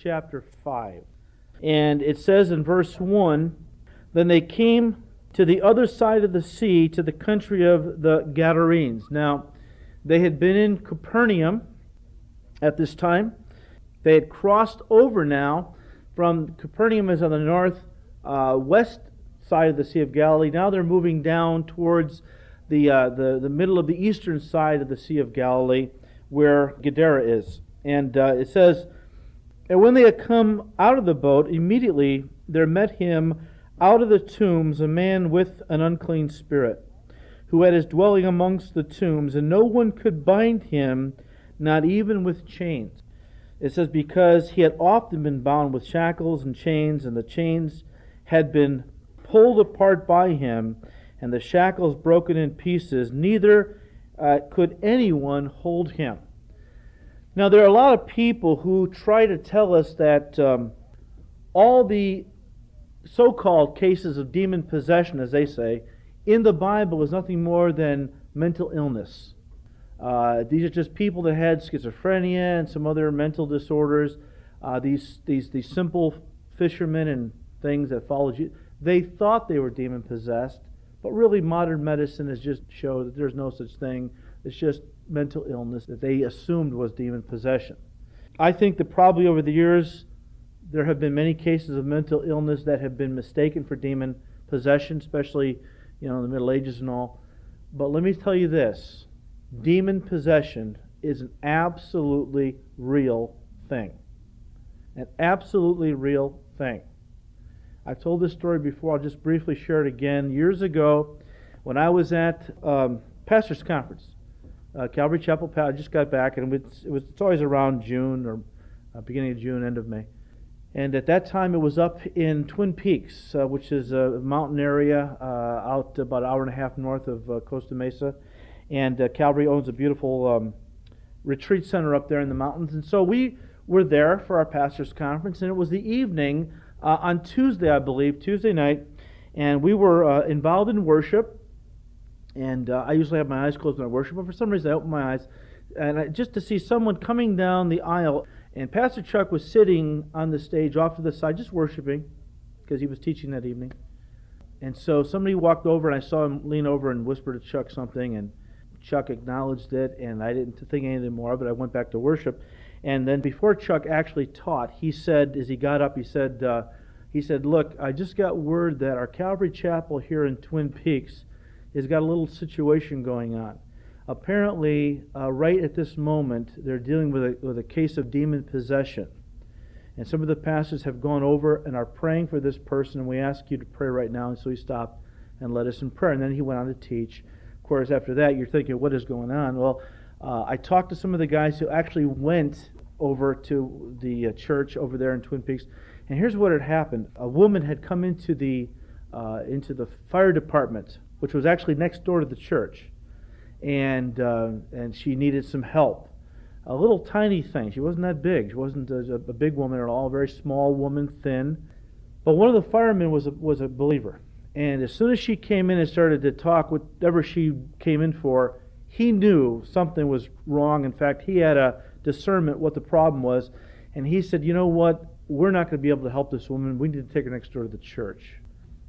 chapter 5. And it says in verse 1 Then they came to the other side of the sea, to the country of the Gadarenes. Now, they had been in Capernaum at this time. They had crossed over now from Capernaum is on the north uh, west side of the Sea of Galilee. Now they're moving down towards the, uh, the, the middle of the eastern side of the Sea of Galilee, where Gadara is. And uh, it says, And when they had come out of the boat, immediately there met him out of the tombs a man with an unclean spirit, who had his dwelling amongst the tombs, and no one could bind him, not even with chains. It says, Because he had often been bound with shackles and chains, and the chains had been pulled apart by him, and the shackles broken in pieces, neither uh, could anyone hold him. Now, there are a lot of people who try to tell us that um, all the so called cases of demon possession, as they say, in the Bible is nothing more than mental illness. Uh, these are just people that had schizophrenia and some other mental disorders. Uh, these, these, these simple fishermen and things that followed you, they thought they were demon possessed, but really modern medicine has just showed that there's no such thing. It's just mental illness that they assumed was demon possession. I think that probably over the years there have been many cases of mental illness that have been mistaken for demon possession, especially you know in the Middle Ages and all. But let me tell you this: demon possession is an absolutely real thing. An absolutely real thing. I've told this story before. I'll just briefly share it again. Years ago, when I was at um, pastor's conference, uh, Calvary Chapel, I just got back, and it was, it was it's always around June or uh, beginning of June, end of May. And at that time, it was up in Twin Peaks, uh, which is a mountain area uh, out about an hour and a half north of uh, Costa Mesa. And uh, Calvary owns a beautiful um, retreat center up there in the mountains. And so we were there for our pastor's conference, and it was the evening on Tuesday, I believe, Tuesday night, and we were involved in worship. And I usually have my eyes closed when I worship, but for some reason I opened my eyes, and I, just to see someone coming down the aisle and Pastor Chuck was sitting on the stage off to the side, just worshiping, because he was teaching that evening. And so somebody walked over, and I saw him lean over and whisper to Chuck something, and Chuck acknowledged it, and I didn't think anything more of it. I went back to worship. And then before Chuck actually taught, he said, as he got up, he said, uh, he said, "Look, I just got word that our Calvary Chapel here in Twin Peaks has got a little situation going on apparently, uh, right at this moment, they're dealing with a, with a case of demon possession. And some of the pastors have gone over and are praying for this person, and we ask you to pray right now. And so he stopped and led us in prayer. And then he went on to teach. Of course, after that, you're thinking, what is going on? Well, uh, I talked to some of the guys who actually went over to the uh, church over there in Twin Peaks. And here's what had happened a woman had come into the, uh, into the fire department, which was actually next door to the church and uh, and she needed some help. A little tiny thing. She wasn't that big. She wasn't a, a big woman at all. A very small woman, thin. But one of the firemen was a, was a believer. And as soon as she came in and started to talk, whatever she came in for, he knew something was wrong. In fact, he had a discernment what the problem was. And he said, You know what? We're not going to be able to help this woman. We need to take her next door to the church.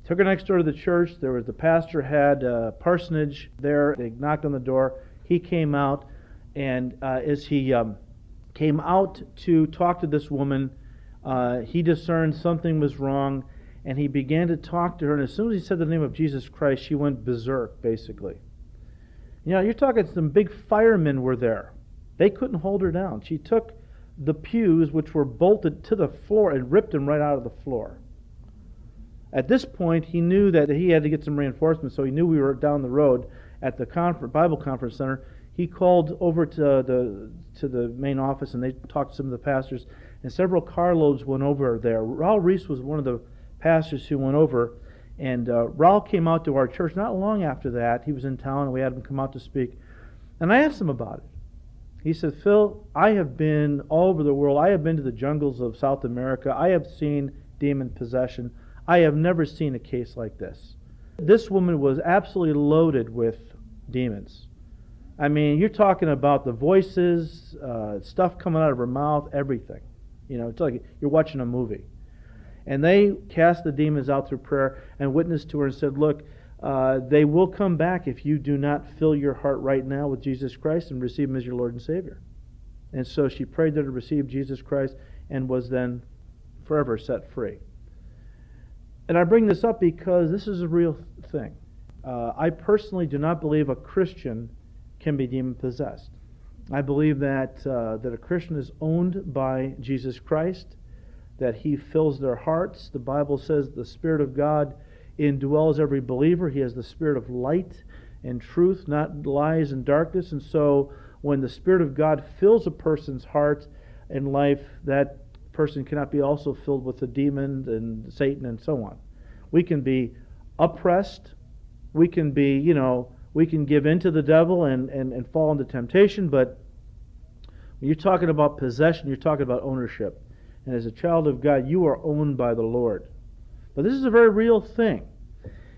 Took her next door to the church. There was the pastor had a parsonage there. They knocked on the door. He came out, and uh, as he um, came out to talk to this woman, uh, he discerned something was wrong, and he began to talk to her. And as soon as he said the name of Jesus Christ, she went berserk, basically. You know, you're talking some big firemen were there. They couldn't hold her down. She took the pews, which were bolted to the floor, and ripped them right out of the floor. At this point, he knew that he had to get some reinforcements, so he knew we were down the road at the conference, Bible Conference Center. He called over to the to the main office, and they talked to some of the pastors, and several carloads went over there. Raul Ries was one of the pastors who went over, and uh, Raul came out to our church not long after that. He was in town, and we had him come out to speak. And I asked him about it. He said, Phil, I have been all over the world. I have been to the jungles of South America. I have seen demon possession. I have never seen a case like this. This woman was absolutely loaded with demons. I mean, you're talking about the voices, uh, stuff coming out of her mouth, everything. You know, it's like you're watching a movie. And they cast the demons out through prayer and witnessed to her and said, Look, uh, they will come back if you do not fill your heart right now with Jesus Christ and receive Him as your Lord and Savior. And so she prayed there to receive Jesus Christ and was then forever set free. And I bring this up because this is a real thing. Uh, I personally do not believe a Christian can be demon possessed. I believe that, uh, that a Christian is owned by Jesus Christ, that he fills their hearts. The Bible says the Spirit of God indwells every believer. He has the Spirit of light and truth, not lies and darkness. And so when the Spirit of God fills a person's heart and life, that person cannot be also filled with the demon and Satan and so on. We can be oppressed. We can be, you know, we can give in to the devil and, and, and fall into temptation, but when you're talking about possession, you're talking about ownership. And as a child of God, you are owned by the Lord. But this is a very real thing.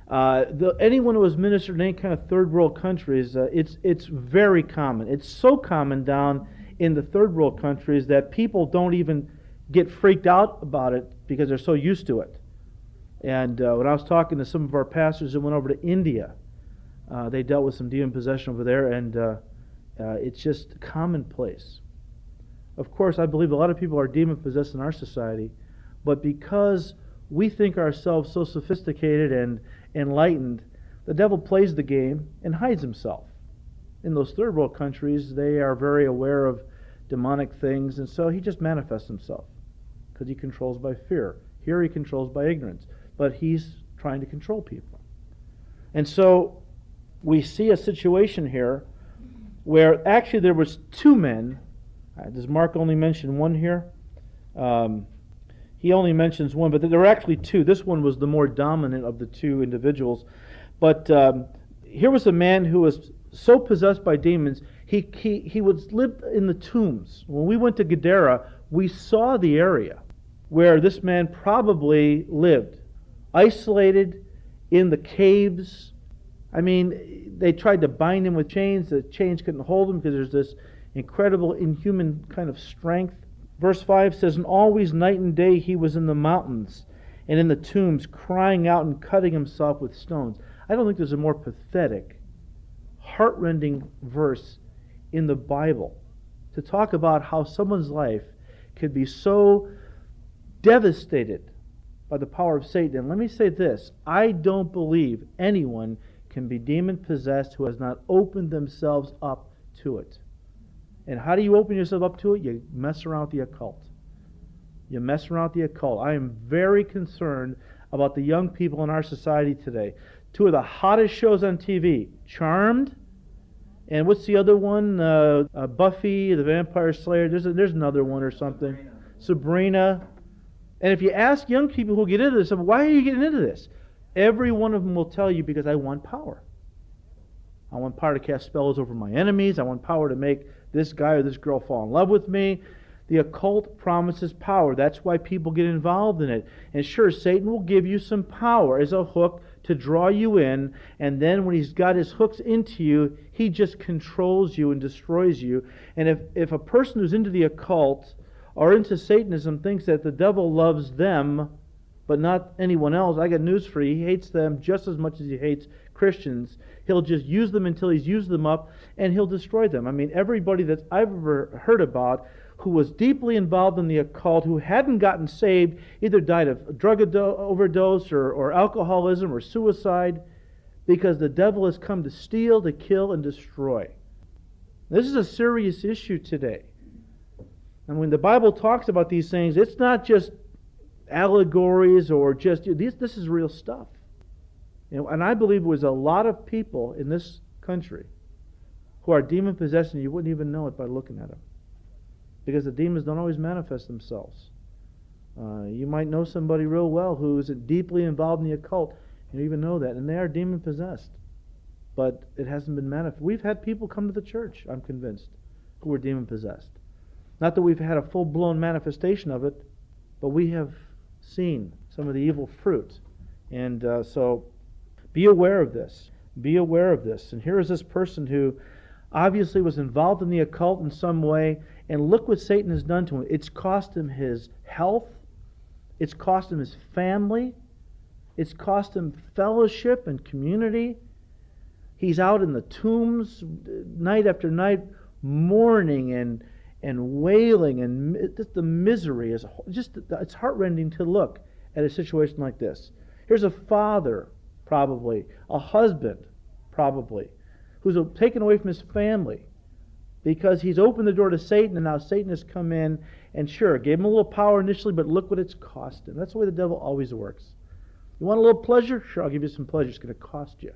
Uh, the, anyone who has ministered in any kind of third world countries, uh, it's, it's very common. It's so common down in the third world countries that people don't even get freaked out about it because they're so used to it. And uh, when I was talking to some of our pastors that went over to India, uh, they dealt with some demon possession over there, and uh, uh, it's just commonplace. Of course, I believe a lot of people are demon possessed in our society, but because we think ourselves so sophisticated and enlightened, the devil plays the game and hides himself. In those third world countries, they are very aware of demonic things, and so he just manifests himself because he controls by fear. Here he controls by ignorance, but he's trying to control people. And so we see a situation here where actually there was two men. Uh, does Mark only mention one here? Um, he only mentions one, but there were actually two. This one was the more dominant of the two individuals. But um, here was a man who was so possessed by demons, he, he, he would live in the tombs. When we went to Gadara, we saw the area where this man probably lived, isolated in the caves. I mean, they tried to bind him with chains. The chains couldn't hold him because there's this incredible inhuman kind of strength. Verse 5 says, And always night and day he was in the mountains and in the tombs, crying out and cutting himself with stones. I don't think there's a more pathetic, heartrending verse in the Bible to talk about how someone's life could be so devastated by the power of Satan. And let me say this I don't believe anyone can be demon possessed who has not opened themselves up to it. And how do you open yourself up to it? You mess around with the occult. You mess around with the occult. I am very concerned about the young people in our society today. Two of the hottest shows on TV Charmed, and what's the other one? Uh, uh, Buffy, the Vampire Slayer. There's, a, there's another one or something. Sabrina. Sabrina. And if you ask young people who get into this, why are you getting into this? Every one of them will tell you because I want power. I want power to cast spells over my enemies. I want power to make this guy or this girl fall in love with me. The occult promises power. That's why people get involved in it. And sure, Satan will give you some power as a hook to draw you in, and then when he's got his hooks into you, he just controls you and destroys you. And if, if a person who's into the occult or into Satanism thinks that the devil loves them, but not anyone else, I got news for you. He hates them just as much as he hates Christians. He'll just use them until he's used them up, and he'll destroy them. I mean, everybody that I've ever heard about who was deeply involved in the occult, who hadn't gotten saved, either died of drug overdose or, or alcoholism or suicide, because the devil has come to steal, to kill, and destroy. This is a serious issue today. And when the Bible talks about these things, it's not just allegories or just these, this is real stuff. You know, and I believe there was a lot of people in this country who are demon possessed, and you wouldn't even know it by looking at them. Because the demons don't always manifest themselves. Uh, you might know somebody real well who is deeply involved in the occult, you even know that, and they are demon possessed. But it hasn't been manifest. We've had people come to the church, I'm convinced, who were demon possessed. Not that we've had a full blown manifestation of it, but we have seen some of the evil fruit. And uh, so be aware of this. Be aware of this. And here is this person who obviously was involved in the occult in some way, And look what Satan has done to him. It's cost him his health, it's cost him his family, it's cost him fellowship and community. He's out in the tombs night after night, mourning and, and wailing, and just the misery is just it's heartrending to look at a situation like this. Here's a father, probably, a husband, probably, who's taken away from his family because he's opened the door to Satan, and now Satan has come in and sure, gave him a little power initially, but look what it's cost him. That's the way the devil always works. You want a little pleasure? Sure, I'll give you some pleasure. It's going to cost you.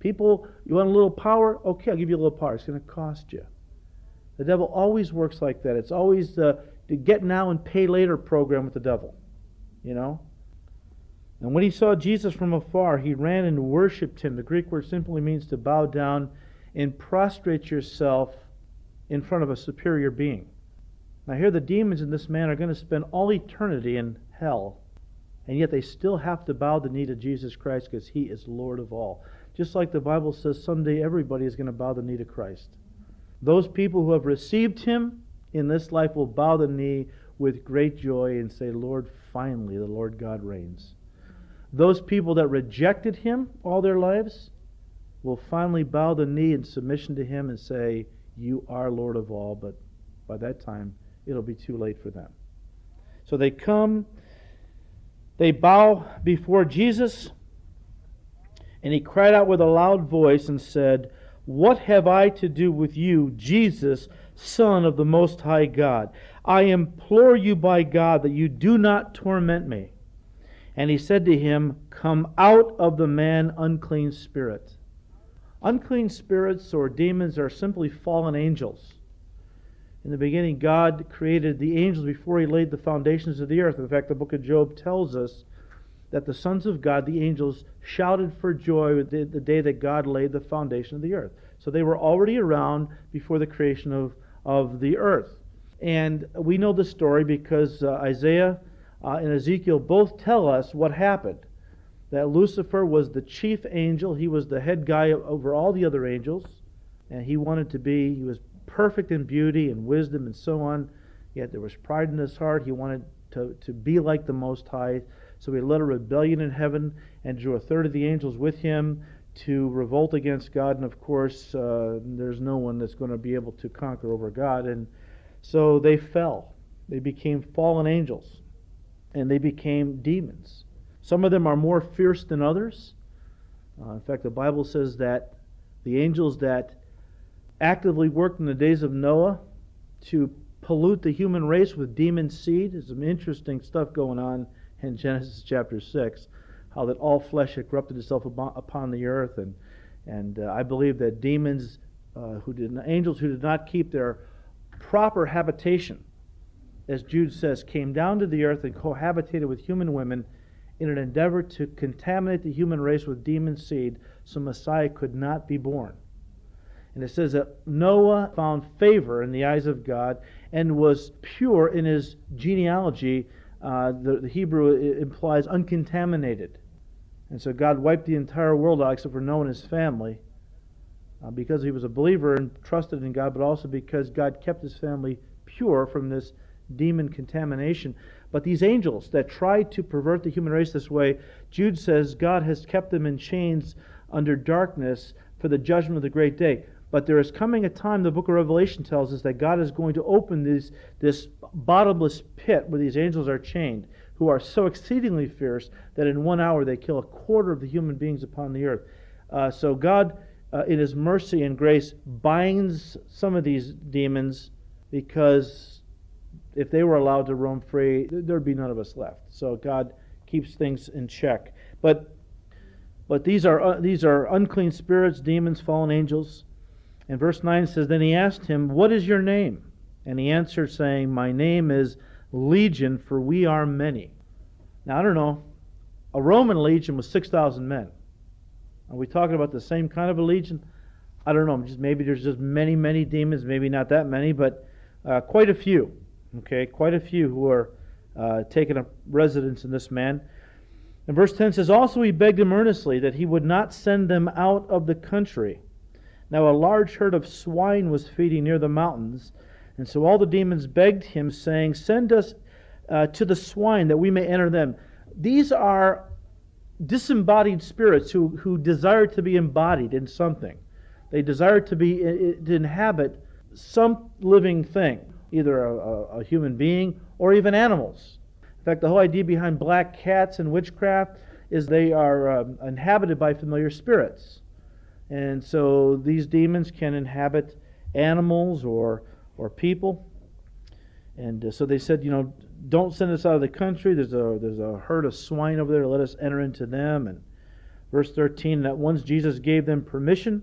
People, you want a little power? Okay, I'll give you a little power. It's going to cost you. The devil always works like that. It's always the, the get now and pay later program with the devil. You know? And when he saw Jesus from afar, he ran and worshipped him. The Greek word simply means to bow down and prostrate yourself in front of a superior being. Now, here the demons in this man are going to spend all eternity in hell, and yet they still have to bow the knee to Jesus Christ because he is Lord of all. Just like the Bible says, someday everybody is going to bow the knee to Christ. Those people who have received him in this life will bow the knee with great joy and say, Lord, finally, the Lord God reigns. Those people that rejected him all their lives will finally bow the knee in submission to him and say, You are Lord of all, but by that time it'll be too late for them. So they come, they bow before Jesus, and he cried out with a loud voice and said, What have I to do with you, Jesus, Son of the Most High God? I implore you by God that you do not torment me. And he said to him, Come out of the man, unclean spirit. Unclean spirits or demons are simply fallen angels. In the beginning, God created the angels before he laid the foundations of the earth. In fact, the book of Job tells us that the sons of God, the angels, shouted for joy the, the day that God laid the foundation of the earth. So they were already around before the creation of, of the earth. And we know the story because uh, Isaiah uh, and Ezekiel both tell us what happened. That Lucifer was the chief angel, he was the head guy over all the other angels, and he wanted to be, he was perfect in beauty and wisdom and so on, yet there was pride in his heart. He wanted to, to be like the Most High. So he led a rebellion in heaven and drew a third of the angels with him to revolt against God. And of course, uh, there's no one that's going to be able to conquer over God. And so they fell. They became fallen angels and they became demons. Some of them are more fierce than others. Uh, in fact, the Bible says that the angels that actively worked in the days of Noah to pollute the human race with demon seed, there's some interesting stuff going on in Genesis chapter 6, how that all flesh had corrupted itself upon the earth. And, and uh, I believe that demons, uh, who did, angels who did not keep their proper habitation as Jude says, came down to the earth and cohabitated with human women in an endeavor to contaminate the human race with demon seed so Messiah could not be born. And it says that Noah found favor in the eyes of God and was pure in his genealogy. Uh, the, the, Hebrew implies uncontaminated. And so God wiped the entire world out except for Noah and his family uh, because he was a believer and trusted in God, but also because God kept his family pure from this demon contamination. But these angels that tried to pervert the human race this way, Jude says God has kept them in chains under darkness for the judgment of the great day. But there is coming a time, the book of Revelation tells us, that God is going to open this, this bottomless pit where these angels are chained, who are so exceedingly fierce that in one hour they kill a quarter of the human beings upon the earth. Uh, so God, uh, in His mercy and grace, binds some of these demons because if they were allowed to roam free, there'd be none of us left. So God keeps things in check. But but these are uh, these are unclean spirits, demons, fallen angels. And verse 9 says, Then he asked him, What is your name? And he answered, saying, My name is Legion, for we are many. Now, I don't know. A Roman legion was 6,000 men. Are we talking about the same kind of a legion? I don't know. Just maybe there's just many, many demons. Maybe not that many, but uh, quite a few. Okay, quite a few who are uh, taking up residence in this man. And verse 10 says, Also he begged him earnestly that he would not send them out of the country. Now a large herd of swine was feeding near the mountains, And so all the demons begged him, saying, Send us uh, to the swine that we may enter them. These are disembodied spirits who, who desire to be embodied in something. They desire to be to inhabit some living thing, either a, a human being or even animals. In fact, the whole idea behind black cats and witchcraft is they are um, inhabited by familiar spirits. And so these demons can inhabit animals or, or people. And uh, so they said, you know, don't send us out of the country. There's a, there's a herd of swine over there. Let us enter into them. And verse 13, that once Jesus gave them permission,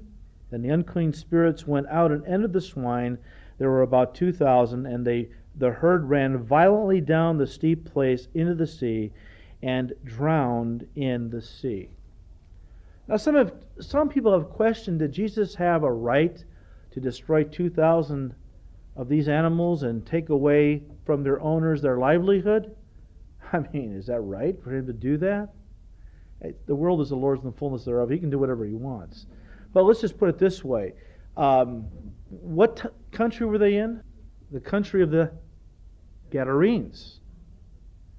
then the unclean spirits went out and entered the swine. There were about 2,000, and they, the herd ran violently down the steep place into the sea and drowned in the sea. Now, some, have, some people have questioned did Jesus have a right to destroy 2,000 of these animals and take away from their owners their livelihood? I mean, is that right for him to do that? The world is the Lord's and the fullness thereof. He can do whatever he wants. But let's just put it this way. Um, what t- country were they in? The country of the Gadarenes.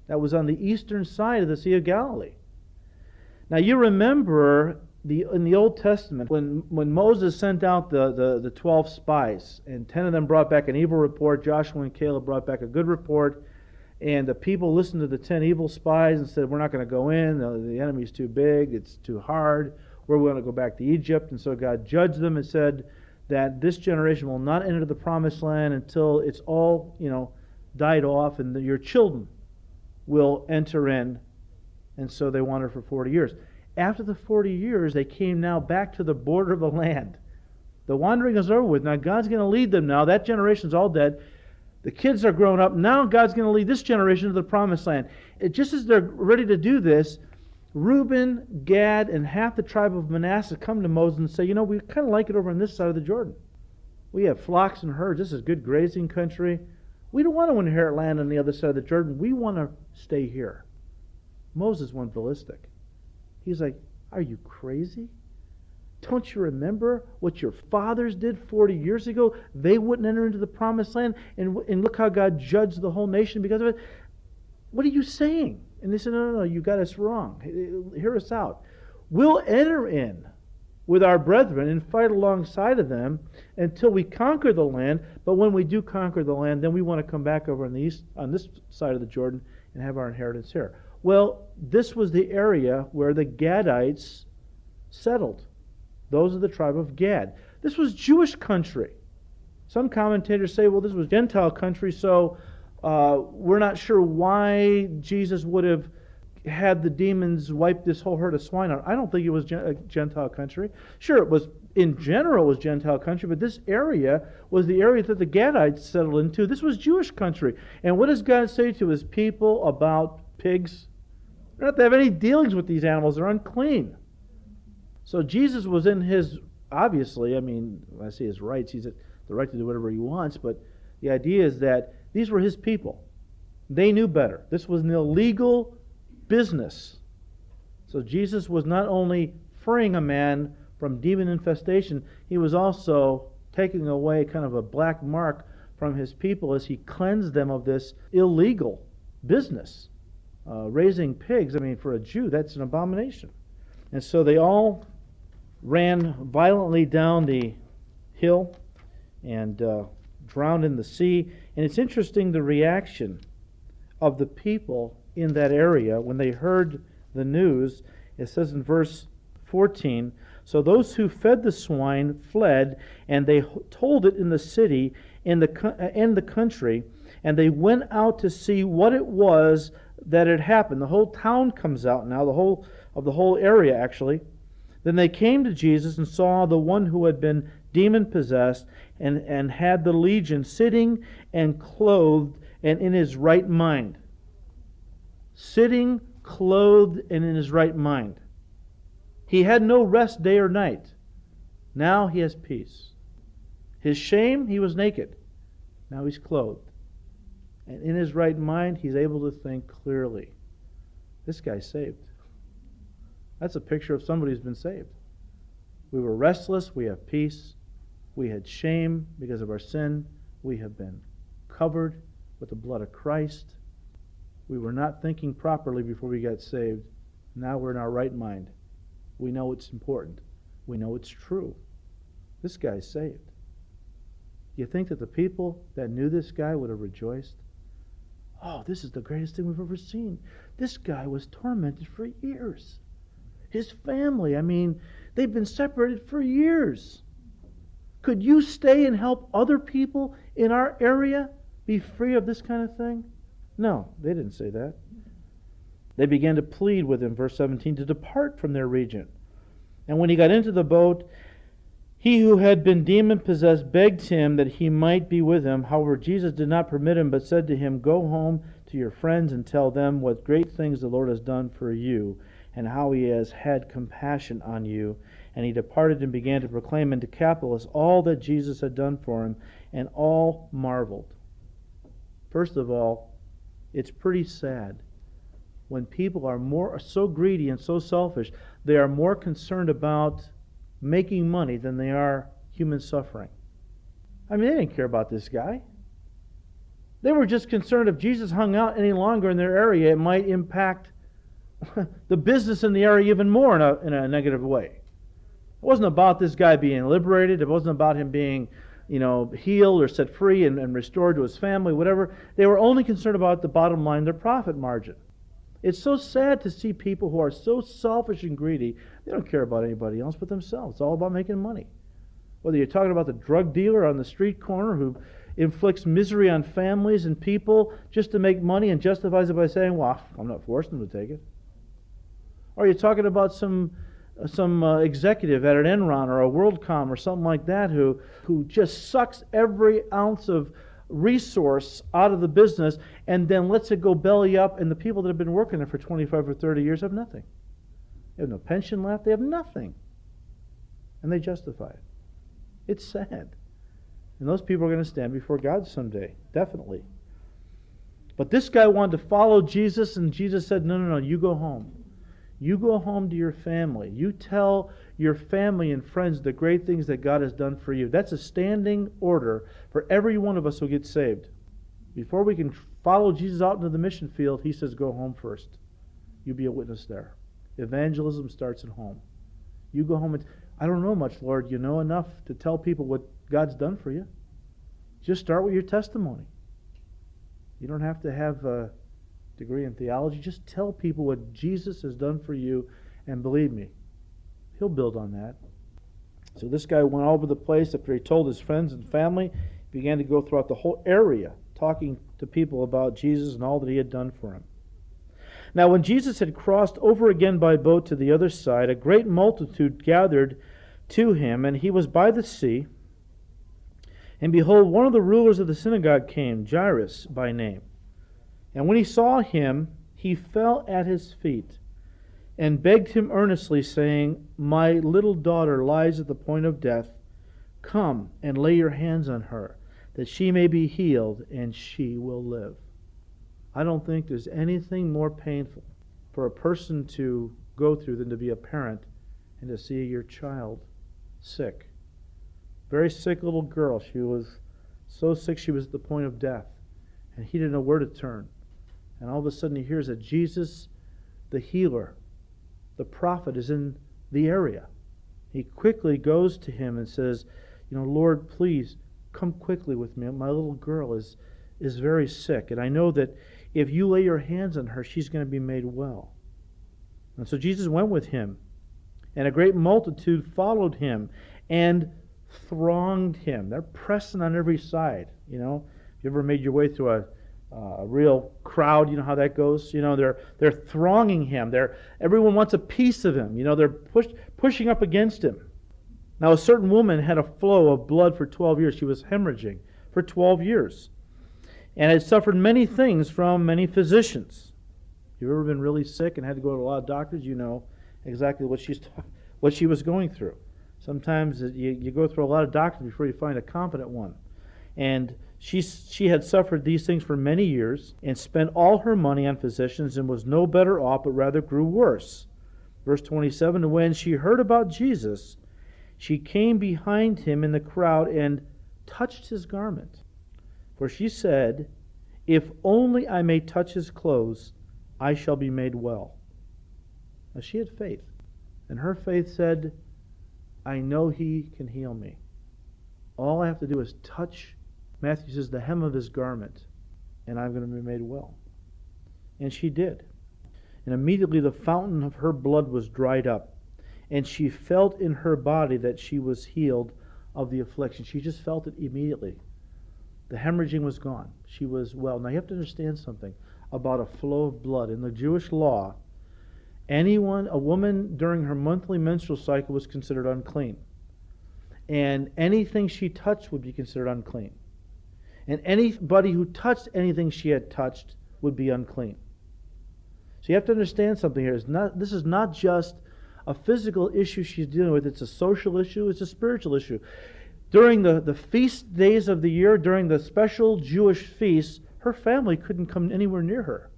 That was on the eastern side of the Sea of Galilee. Now you remember the, in the Old Testament, when, when Moses sent out the, the, the 12 spies, and 10 of them brought back an evil report, Joshua and Caleb brought back a good report, and the people listened to the 10 evil spies and said, We're not going to go in, the, enemy's too big, it's too hard, we're going to go back to Egypt. And so God judged them and said that this generation will not enter the promised land until it's all, you know, died off, and your children will enter in. And so they wandered for 40 years. After the 40 years, they came now back to the border of the land. The wandering is over with. Now God's going to lead them now. That generation's all dead. The kids are grown up. Now God's going to lead this generation to the promised land. It, just as they're ready to do this, Reuben, Gad, and half the tribe of Manasseh come to Moses and say, You know, we kind of like it over on this side of the Jordan. We have flocks and herds. This is good grazing country. We don't want to inherit land on the other side of the Jordan. We want to stay here. Moses went ballistic. He's like, Are you crazy? Don't you remember what your fathers did 40 years ago? They wouldn't enter into the promised land, and, and look how God judged the whole nation because of it. What are you saying? And they said, No, no, no, you got us wrong. Hear us out. We'll enter in with our brethren and fight alongside of them until we conquer the land. But when we do conquer the land, then we want to come back over on the east, on this side of the Jordan, and have our inheritance here. Well, this was the area where the Gadites settled. Those of the tribe of Gad. This was Jewish country. Some commentators say, well, this was Gentile country, so uh, we're not sure why Jesus would have had the demons wipe this whole herd of swine out. I don't think it was a Gentile country. Sure, it was in general was Gentile country, but this area was the area that the Gadites settled into. This was Jewish country. And what does God say to his people about pigs? They're not to have any dealings with these animals. They're unclean. So Jesus was in his, obviously, I mean, I say his rights, he's the right to do whatever he wants, but the idea is that these were his people. They knew better. This was an illegal business. So Jesus was not only freeing a man from demon infestation, he was also taking away kind of a black mark from his people as he cleansed them of this illegal business uh, raising pigs, I mean, for a Jew, that's an abomination. And so they all ran violently down the hill and uh, drowned in the sea. And it's interesting the reaction of the people in that area when they heard the news. It says in verse 14 So those who fed the swine fled, and they told it in the city, in the, in the country, and they went out to see what it was that had happened. The whole town comes out now, the whole of the whole area actually. Then they came to Jesus and saw the one who had been demon possessed and, and had the legion sitting and clothed and in his right mind. Sitting, clothed, and in his right mind. He had no rest day or night. Now he has peace. His shame, he was naked. Now he's clothed. And in his right mind, he's able to think clearly. This guy's saved. That's a picture of somebody who's been saved. We were restless, we have peace. We had shame because of our sin, we have been covered with the blood of Christ. We were not thinking properly before we got saved. Now we're in our right mind. We know it's important. We know it's true. This guy's saved. You think that the people that knew this guy would have rejoiced? Oh, this is the greatest thing we've ever seen. This guy was tormented for years. His family, I mean, they've been separated for years. Could you stay and help other people in our area be free of this kind of thing? No, they didn't say that. They began to plead with him, verse 17, to depart from their region. And when he got into the boat, he who had been demon possessed begged him that he might be with him. However, Jesus did not permit him, but said to him, Go home to your friends and tell them what great things the Lord has done for you, and how he has had compassion on you. And he departed and began to proclaim in Decapolis all that Jesus had done for him, and all marveled. First of all, it's pretty sad when people are more are so greedy and so selfish, they are more concerned about making money than they are human suffering. I mean, they didn't care about this guy. They were just concerned if Jesus hung out any longer in their area, it might impact the business in the area even more in a, in a negative way. It wasn't about this guy being liberated. It wasn't about him being, you know, healed or set free and, and restored to his family, whatever. They were only concerned about the bottom line, their profit margin. It's so sad to see people who are so selfish and greedy, they don't care about anybody else but themselves. It's all about making money. Whether you're talking about the drug dealer on the street corner who inflicts misery on families and people just to make money and justifies it by saying, well, I'm not forcing them to take it. Or you're talking about some some uh, executive at an Enron or a WorldCom or something like that who, who just sucks every ounce of resource out of the business and then lets it go belly up, and the people that have been working there for 25 or 30 years have nothing. They have no pension left, they have nothing. And they justify it. It's sad. And those people are going to stand before God someday, definitely. But this guy wanted to follow Jesus, and Jesus said, No, no, no, you go home. You go home to your family. You tell your family and friends the great things that God has done for you. That's a standing order for every one of us who gets saved. Before we can follow Jesus out into the mission field, he says, Go home first. You be a witness there. Evangelism starts at home. You go home and, I don't know much, Lord. You know enough to tell people what God's done for you. Just start with your testimony. You don't have to have a degree in theology. Just tell people what Jesus has done for you, and believe me, he'll build on that. So this guy went all over the place after he told his friends and family. He began to go throughout the whole area, talking to people about Jesus and all that he had done for him. Now, when Jesus had crossed over again by boat to the other side, a great multitude gathered to him, and he was by the sea. And behold, one of the rulers of the synagogue came, Jairus by name. And when he saw him, he fell at his feet and begged him earnestly, saying, My little daughter lies at the point of death. Come and lay your hands on her, that she may be healed, and she will live. I don't think there's anything more painful for a person to go through than to be a parent and to see your child sick. Very sick little girl. She was so sick she was at the point of death, and he didn't know where to turn. And all of a sudden he hears that Jesus, the healer, the prophet, is in the area. He quickly goes to him and says, You know, Lord, please come quickly with me. My little girl is, is very sick. And I know that if you lay your hands on her, she's going to be made well. And so Jesus went with him, and a great multitude followed him and thronged him. They're pressing on every side. You know, if you ever made your way through a uh, a real crowd. You know how that goes. You know they're they're thronging him. They're everyone wants a piece of him. You know they're push, pushing up against him. Now a certain woman had a flow of blood for 12 years. She was hemorrhaging for 12 years, and had suffered many things from many physicians. If you've ever been really sick and had to go to a lot of doctors, you know exactly what she's what she was going through. Sometimes you, you go through a lot of doctors before you find a competent one, and she, she had suffered these things for many years and spent all her money on physicians and was no better off, but rather grew worse. Verse 27 when she heard about Jesus, she came behind him in the crowd and touched his garment. For she said, If only I may touch his clothes, I shall be made well. Now she had faith. And her faith said, I know he can heal me. All I have to do is touch, Matthew says, the hem of his garment, and I'm going to be made well. And she did. And immediately the fountain of her blood was dried up, and she felt in her body that she was healed of the affliction. She just felt it immediately. The hemorrhaging was gone. She was well. Now you have to understand something about a flow of blood. In the Jewish law, anyone, a woman during her monthly menstrual cycle was considered unclean. And anything she touched would be considered unclean. And anybody who touched anything she had touched would be unclean. So you have to understand something here. It's not, this is not just a physical issue she's dealing with, it's a social issue, it's a spiritual issue. During the, the feast days of the year, during the special Jewish feasts, her family couldn't come anywhere near her.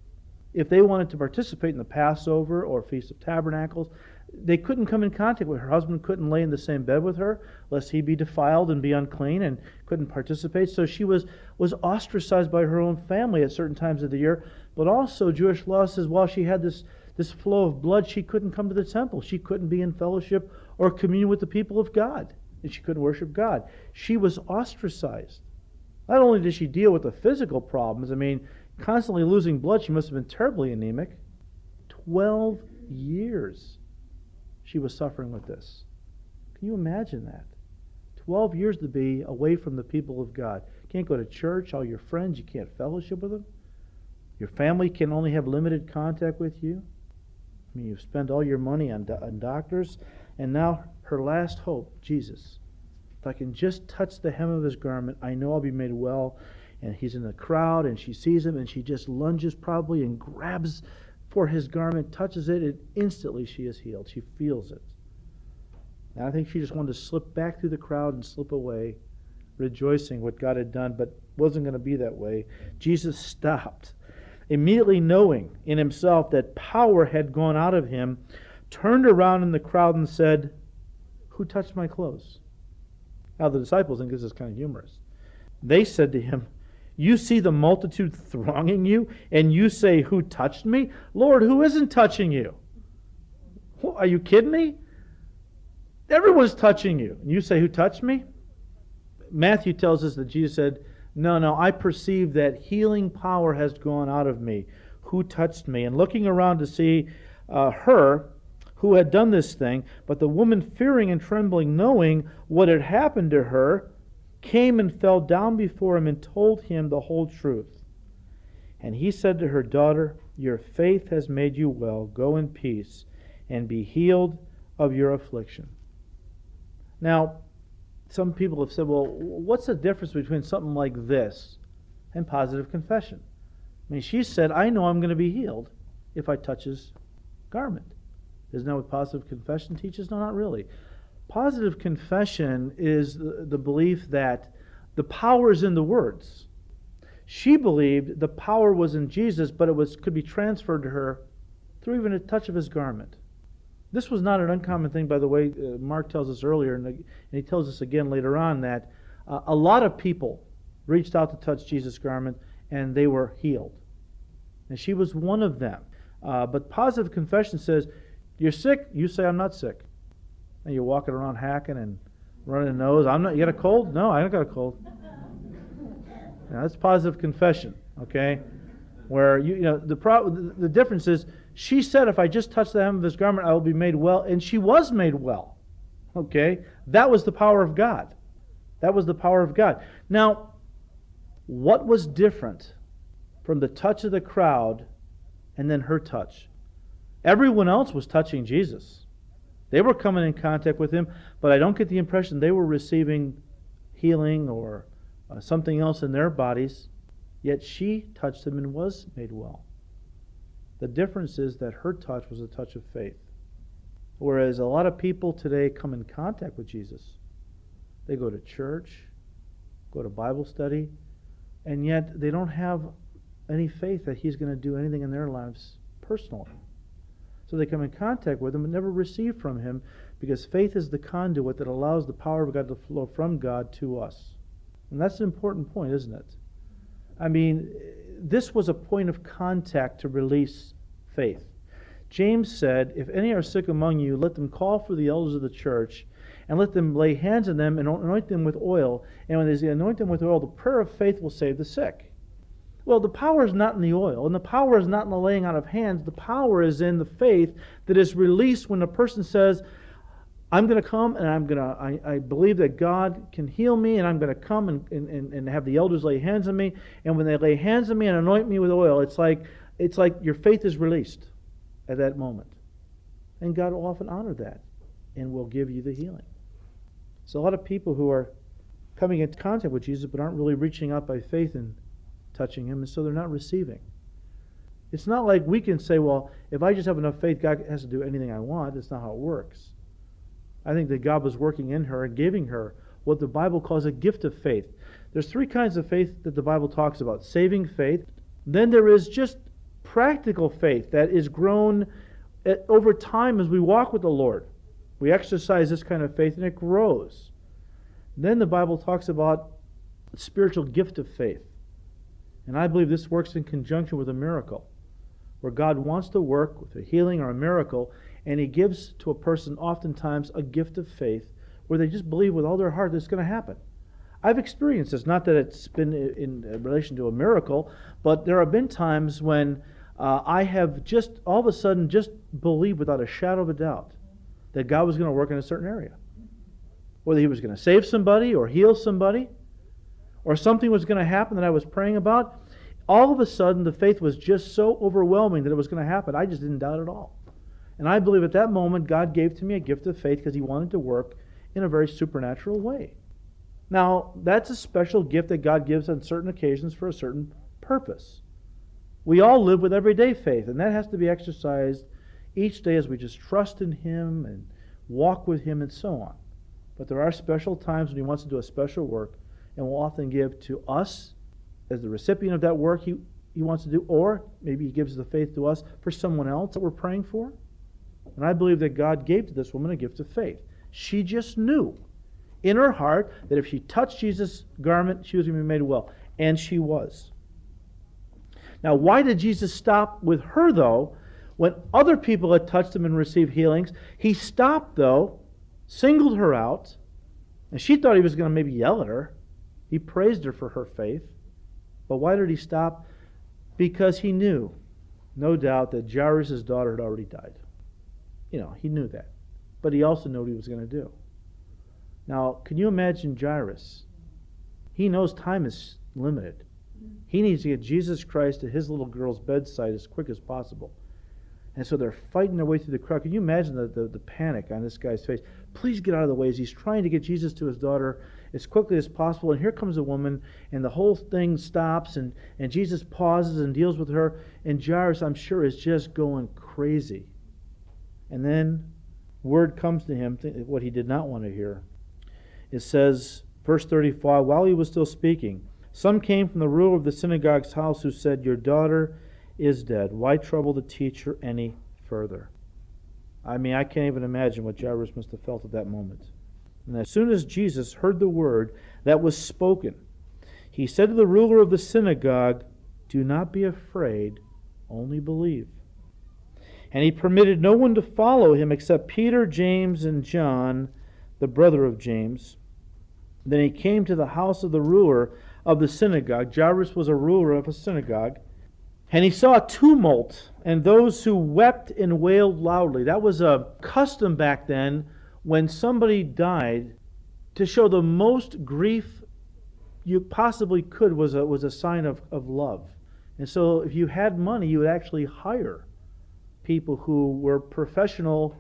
If they wanted to participate in the Passover or Feast of Tabernacles, they couldn't come in contact with her. Her husband couldn't lay in the same bed with her, lest he be defiled and be unclean, and couldn't participate. So she was, was ostracized by her own family at certain times of the year. But also, Jewish law says while she had this, this flow of blood, she couldn't come to the temple. She couldn't be in fellowship or communion with the people of God and she couldn't worship God. She was ostracized. Not only did she deal with the physical problems, I mean, constantly losing blood, she must have been terribly anemic. Twelve years she was suffering with this. Can you imagine that? Twelve years to be away from the people of God. You can't go to church, all your friends, you can't fellowship with them. Your family can only have limited contact with you. I mean, you've spent all your money on, do- on doctors, and now her last hope, Jesus. If I can just touch the hem of his garment, I know I'll be made well. And he's in the crowd, and she sees him, and she just lunges probably and grabs for his garment, touches it, and instantly she is healed. She feels it. And I think she just wanted to slip back through the crowd and slip away, rejoicing what God had done, but wasn't going to be that way. Jesus stopped, immediately knowing in himself that power had gone out of him, turned around in the crowd and said, who touched my clothes? Now, the disciples think this is kind of humorous. They said to him, You see the multitude thronging you, and you say, Who touched me? Lord, who isn't touching you? Are you kidding me? Everyone's touching you. And you say, Who touched me? Matthew tells us that Jesus said, No, no, I perceive that healing power has gone out of me. Who touched me? And looking around to see uh, her, who had done this thing. But the woman, fearing and trembling, knowing what had happened to her, came and fell down before him and told him the whole truth. And he said to her, Daughter, your faith has made you well. Go in peace and be healed of your affliction. Now, some people have said, well, what's the difference between something like this and positive confession? I mean, she said, I know I'm going to be healed if I touch his garment. Isn't that what positive confession teaches? No, not really. Positive confession is the, the belief that the power is in the words. She believed the power was in Jesus, but it was could be transferred to her through even a touch of his garment. This was not an uncommon thing, by the way. Uh, Mark tells us earlier, and, and, he tells us again later on, that uh, a lot of people reached out to touch Jesus' garment and they were healed. And she was one of them. Uh, but positive confession says you're sick. You say, I'm not sick. And you're walking around hacking and running a nose. I'm not. You got a cold? No, I don't got a cold. Now, that's positive confession, okay? Where you, you know the, pro, the the difference is she said, if I just touch the hem of his garment, I will be made well, and she was made well. Okay, that was the power of God. That was the power of God. Now, what was different from the touch of the crowd and then her touch? Everyone else was touching Jesus. They were coming in contact with him, but I don't get the impression they were receiving healing or uh, something else in their bodies. Yet she touched him and was made well. The difference is that her touch was a touch of faith. Whereas a lot of people today come in contact with Jesus. They go to church, go to Bible study, and yet they don't have any faith that He's going to do anything in their lives personally. So they come in contact with him but never receive from him because faith is the conduit that allows the power of God to flow from God to us. And that's an important point, isn't it? I mean, this was a point of contact to release faith. James said, If any are sick among you, let them call for the elders of the church, and let them lay hands on them and anoint them with oil. And when they anoint them with oil, the prayer of faith will save the sick. Well, the power is not in the oil, and the power is not in the laying out of hands. The power is in the faith that is released when a person says, I'm going to come and I'm going to, I, I believe that God can heal me, and I'm going to come and, and, and have the elders lay hands on me. And when they lay hands on me and anoint me with oil, it's like, it's like your faith is released at that moment. And God will often honor that and will give you the healing. So, a lot of people who are coming into contact with Jesus but aren't really reaching out by faith and touching Him, and so they're not receiving. It's not like we can say, well, if I just have enough faith, God has to do anything I want. That's not how it works. I think that God was working in her and giving her what the Bible calls a gift of faith. There's three kinds of faith that the Bible talks about saving faith. Then there is just practical faith that is grown at, over time as we walk with the Lord. We exercise this kind of faith and it grows. Then the Bible talks about spiritual gift of faith. And I believe this works in conjunction with a miracle, where God wants to work with a healing or a miracle, and He gives to a person oftentimes a gift of faith where they just believe with all their heart that it's going to happen. I've experienced this, not that it's been in relation to a miracle, but there have been times when uh, I have just all of a sudden just believed without a shadow of a doubt that God was going to work in a certain area. Whether He was going to save somebody or heal somebody, or something was going to happen that I was praying about, all of a sudden the faith was just so overwhelming that it was going to happen. I just didn't doubt at all. And I believe at that moment God gave to me a gift of faith because He wanted to work in a very supernatural way. Now, that's a special gift that God gives on certain occasions for a certain purpose. We all live with everyday faith, and that has to be exercised each day as we just trust in Him and walk with Him and so on. But there are special times when He wants to do a special work and will often give to us as the recipient of that work he, he wants to do, or maybe he gives the faith to us for someone else that we're praying for. And I believe that God gave to this woman a gift of faith. She just knew in her heart that if she touched Jesus' garment, she was going to be made well. And she was. Now, why did Jesus stop with her, though, when other people had touched him and received healings? He stopped, though, singled her out, and she thought he was going to maybe yell at her. He praised her for her faith. But why did he stop? Because he knew, no doubt, that Jairus' daughter had already died. You know, he knew that. But he also knew what he was going to do. Now, can you imagine Jairus? He knows time is limited. He needs to get Jesus Christ to his little girl's bedside as quick as possible. And so they're fighting their way through the crowd. Can you imagine the, the, the, panic on this guy's face? Please get out of the way as he's trying to get Jesus to his daughter as quickly as possible. And here comes a woman, and the whole thing stops, and, and Jesus pauses and deals with her. And Jairus, I'm sure, is just going crazy. And then word comes to him, what he did not want to hear. It says, verse 35, while he was still speaking, some came from the ruler of the synagogue's house who said, Your daughter is dead. Why trouble the teacher any further? I mean, I can't even imagine what Jairus must have felt at that moment. And as soon as Jesus heard the word that was spoken, he said to the ruler of the synagogue, Do not be afraid, only believe. And he permitted no one to follow him except Peter, James, and John, the brother of James. Then he came to the house of the ruler of the synagogue. Jairus was a ruler of a synagogue. And he saw a tumult and those who wept and wailed loudly. That was a custom back then when somebody died to show the most grief you possibly could was a, was a sign of, of love. And so if you had money, you would actually hire people who were professional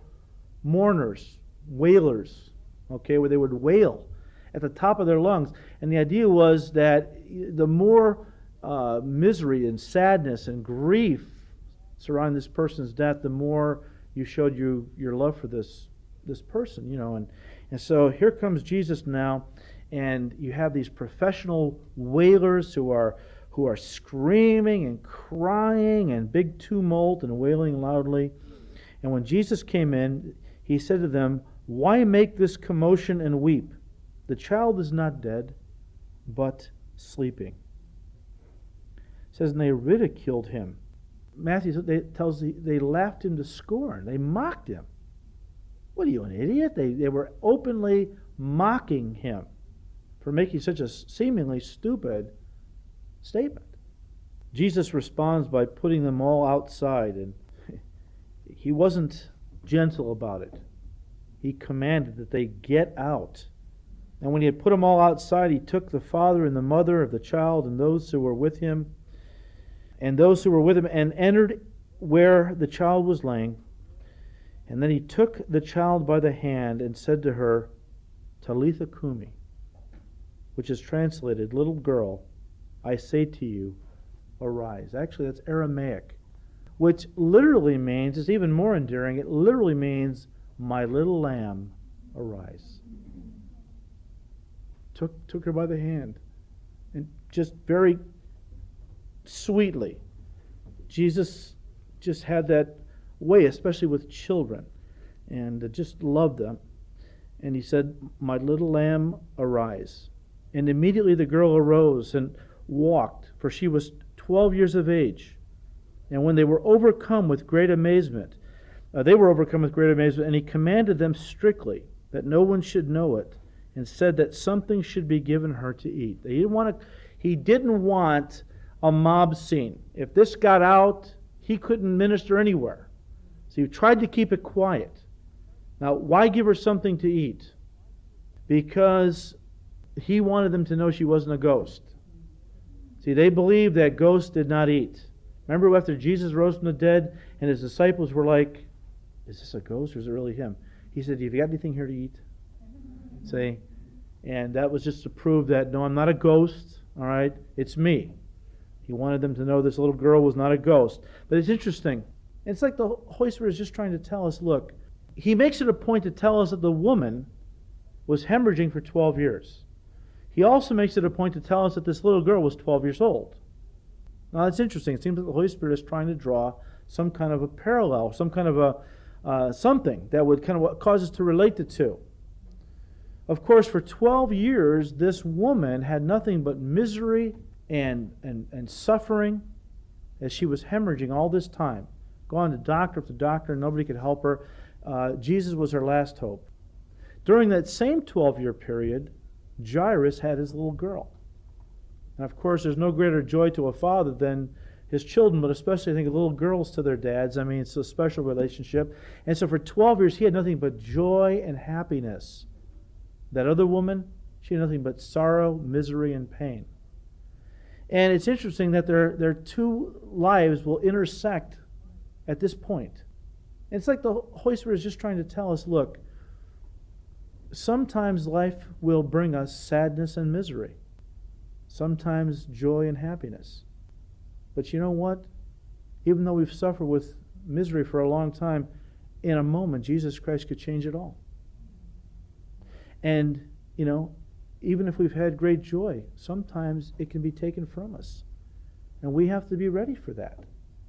mourners, wailers, okay, where they would wail at the top of their lungs. And the idea was that the more uh, misery and sadness and grief surrounding this person's death, the more you showed you your love for this this person, you know. And and so here comes Jesus now, and you have these professional wailers who are who are screaming and crying and big tumult and wailing loudly. And when Jesus came in, he said to them, Why make this commotion and weep? The child is not dead, but sleeping. It says, and they ridiculed him. Matthew tells they laughed him to scorn. They mocked him. What are you, an idiot? They, they were openly mocking him for making such a seemingly stupid statement. Jesus responds by putting them all outside, and he wasn't gentle about it. He commanded that they get out. And when he had put them all outside, he took the father and the mother of the child and those who were with him, and those who were with him, and entered where the child was laying. And then he took the child by the hand and said to her, Talitha Kumi, which is translated, Little girl, I say to you, arise. Actually, that's Aramaic, which literally means, it's even more endearing, it literally means, My little lamb, arise. Took, took her by the hand and just very sweetly. Jesus just had that way, especially with children, and just loved them. And he said, My little lamb, arise. And immediately the girl arose and walked, for she was twelve years of age. And when they were overcome with great amazement, uh, they were overcome with great amazement, and he commanded them strictly that no one should know it, and said that something should be given her to eat. He didn't want, to, he didn't want a mob scene. If this got out, he couldn't minister anywhere. So he tried to keep it quiet. Now, why give her something to eat? Because he wanted them to know she wasn't a ghost. See, they believed that ghosts did not eat. Remember after Jesus rose from the dead and his disciples were like, Is this a ghost or is it really him? He said, Have you got anything here to eat? See? And that was just to prove that, no, I'm not a ghost, all right? It's me. He wanted them to know this little girl was not a ghost. But it's interesting. It's like the Holy Spirit is just trying to tell us look, he makes it a point to tell us that the woman was hemorrhaging for 12 years. He also makes it a point to tell us that this little girl was 12 years old. Now that's interesting. It seems that the Holy Spirit is trying to draw some kind of a parallel, some kind of a uh, something that would kind of cause us to relate the two. Of course, for 12 years, this woman had nothing but misery and, and, and suffering as she was hemorrhaging all this time. Going to doctor after doctor, nobody could help her. Uh, Jesus was her last hope. During that same 12 year period, Jairus had his little girl. And of course, there's no greater joy to a father than his children, but especially I think little girls to their dads. I mean, it's a special relationship. And so for 12 years, he had nothing but joy and happiness. That other woman, she had nothing but sorrow, misery, and pain. And it's interesting that their, their two lives will intersect at this point. And it's like the Holy Spirit is just trying to tell us look, sometimes life will bring us sadness and misery, sometimes joy and happiness. But you know what? Even though we've suffered with misery for a long time, in a moment, Jesus Christ could change it all. And, you know, even if we've had great joy, sometimes it can be taken from us. And we have to be ready for that.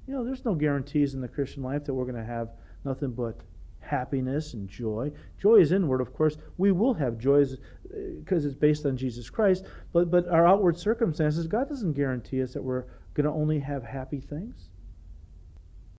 You know, there's no guarantees in the Christian life that we're going to have nothing but happiness and joy. Joy is inward, of course. We will have joy because uh, it's based on Jesus Christ. But, but our outward circumstances, God doesn't guarantee us that we're going to only have happy things.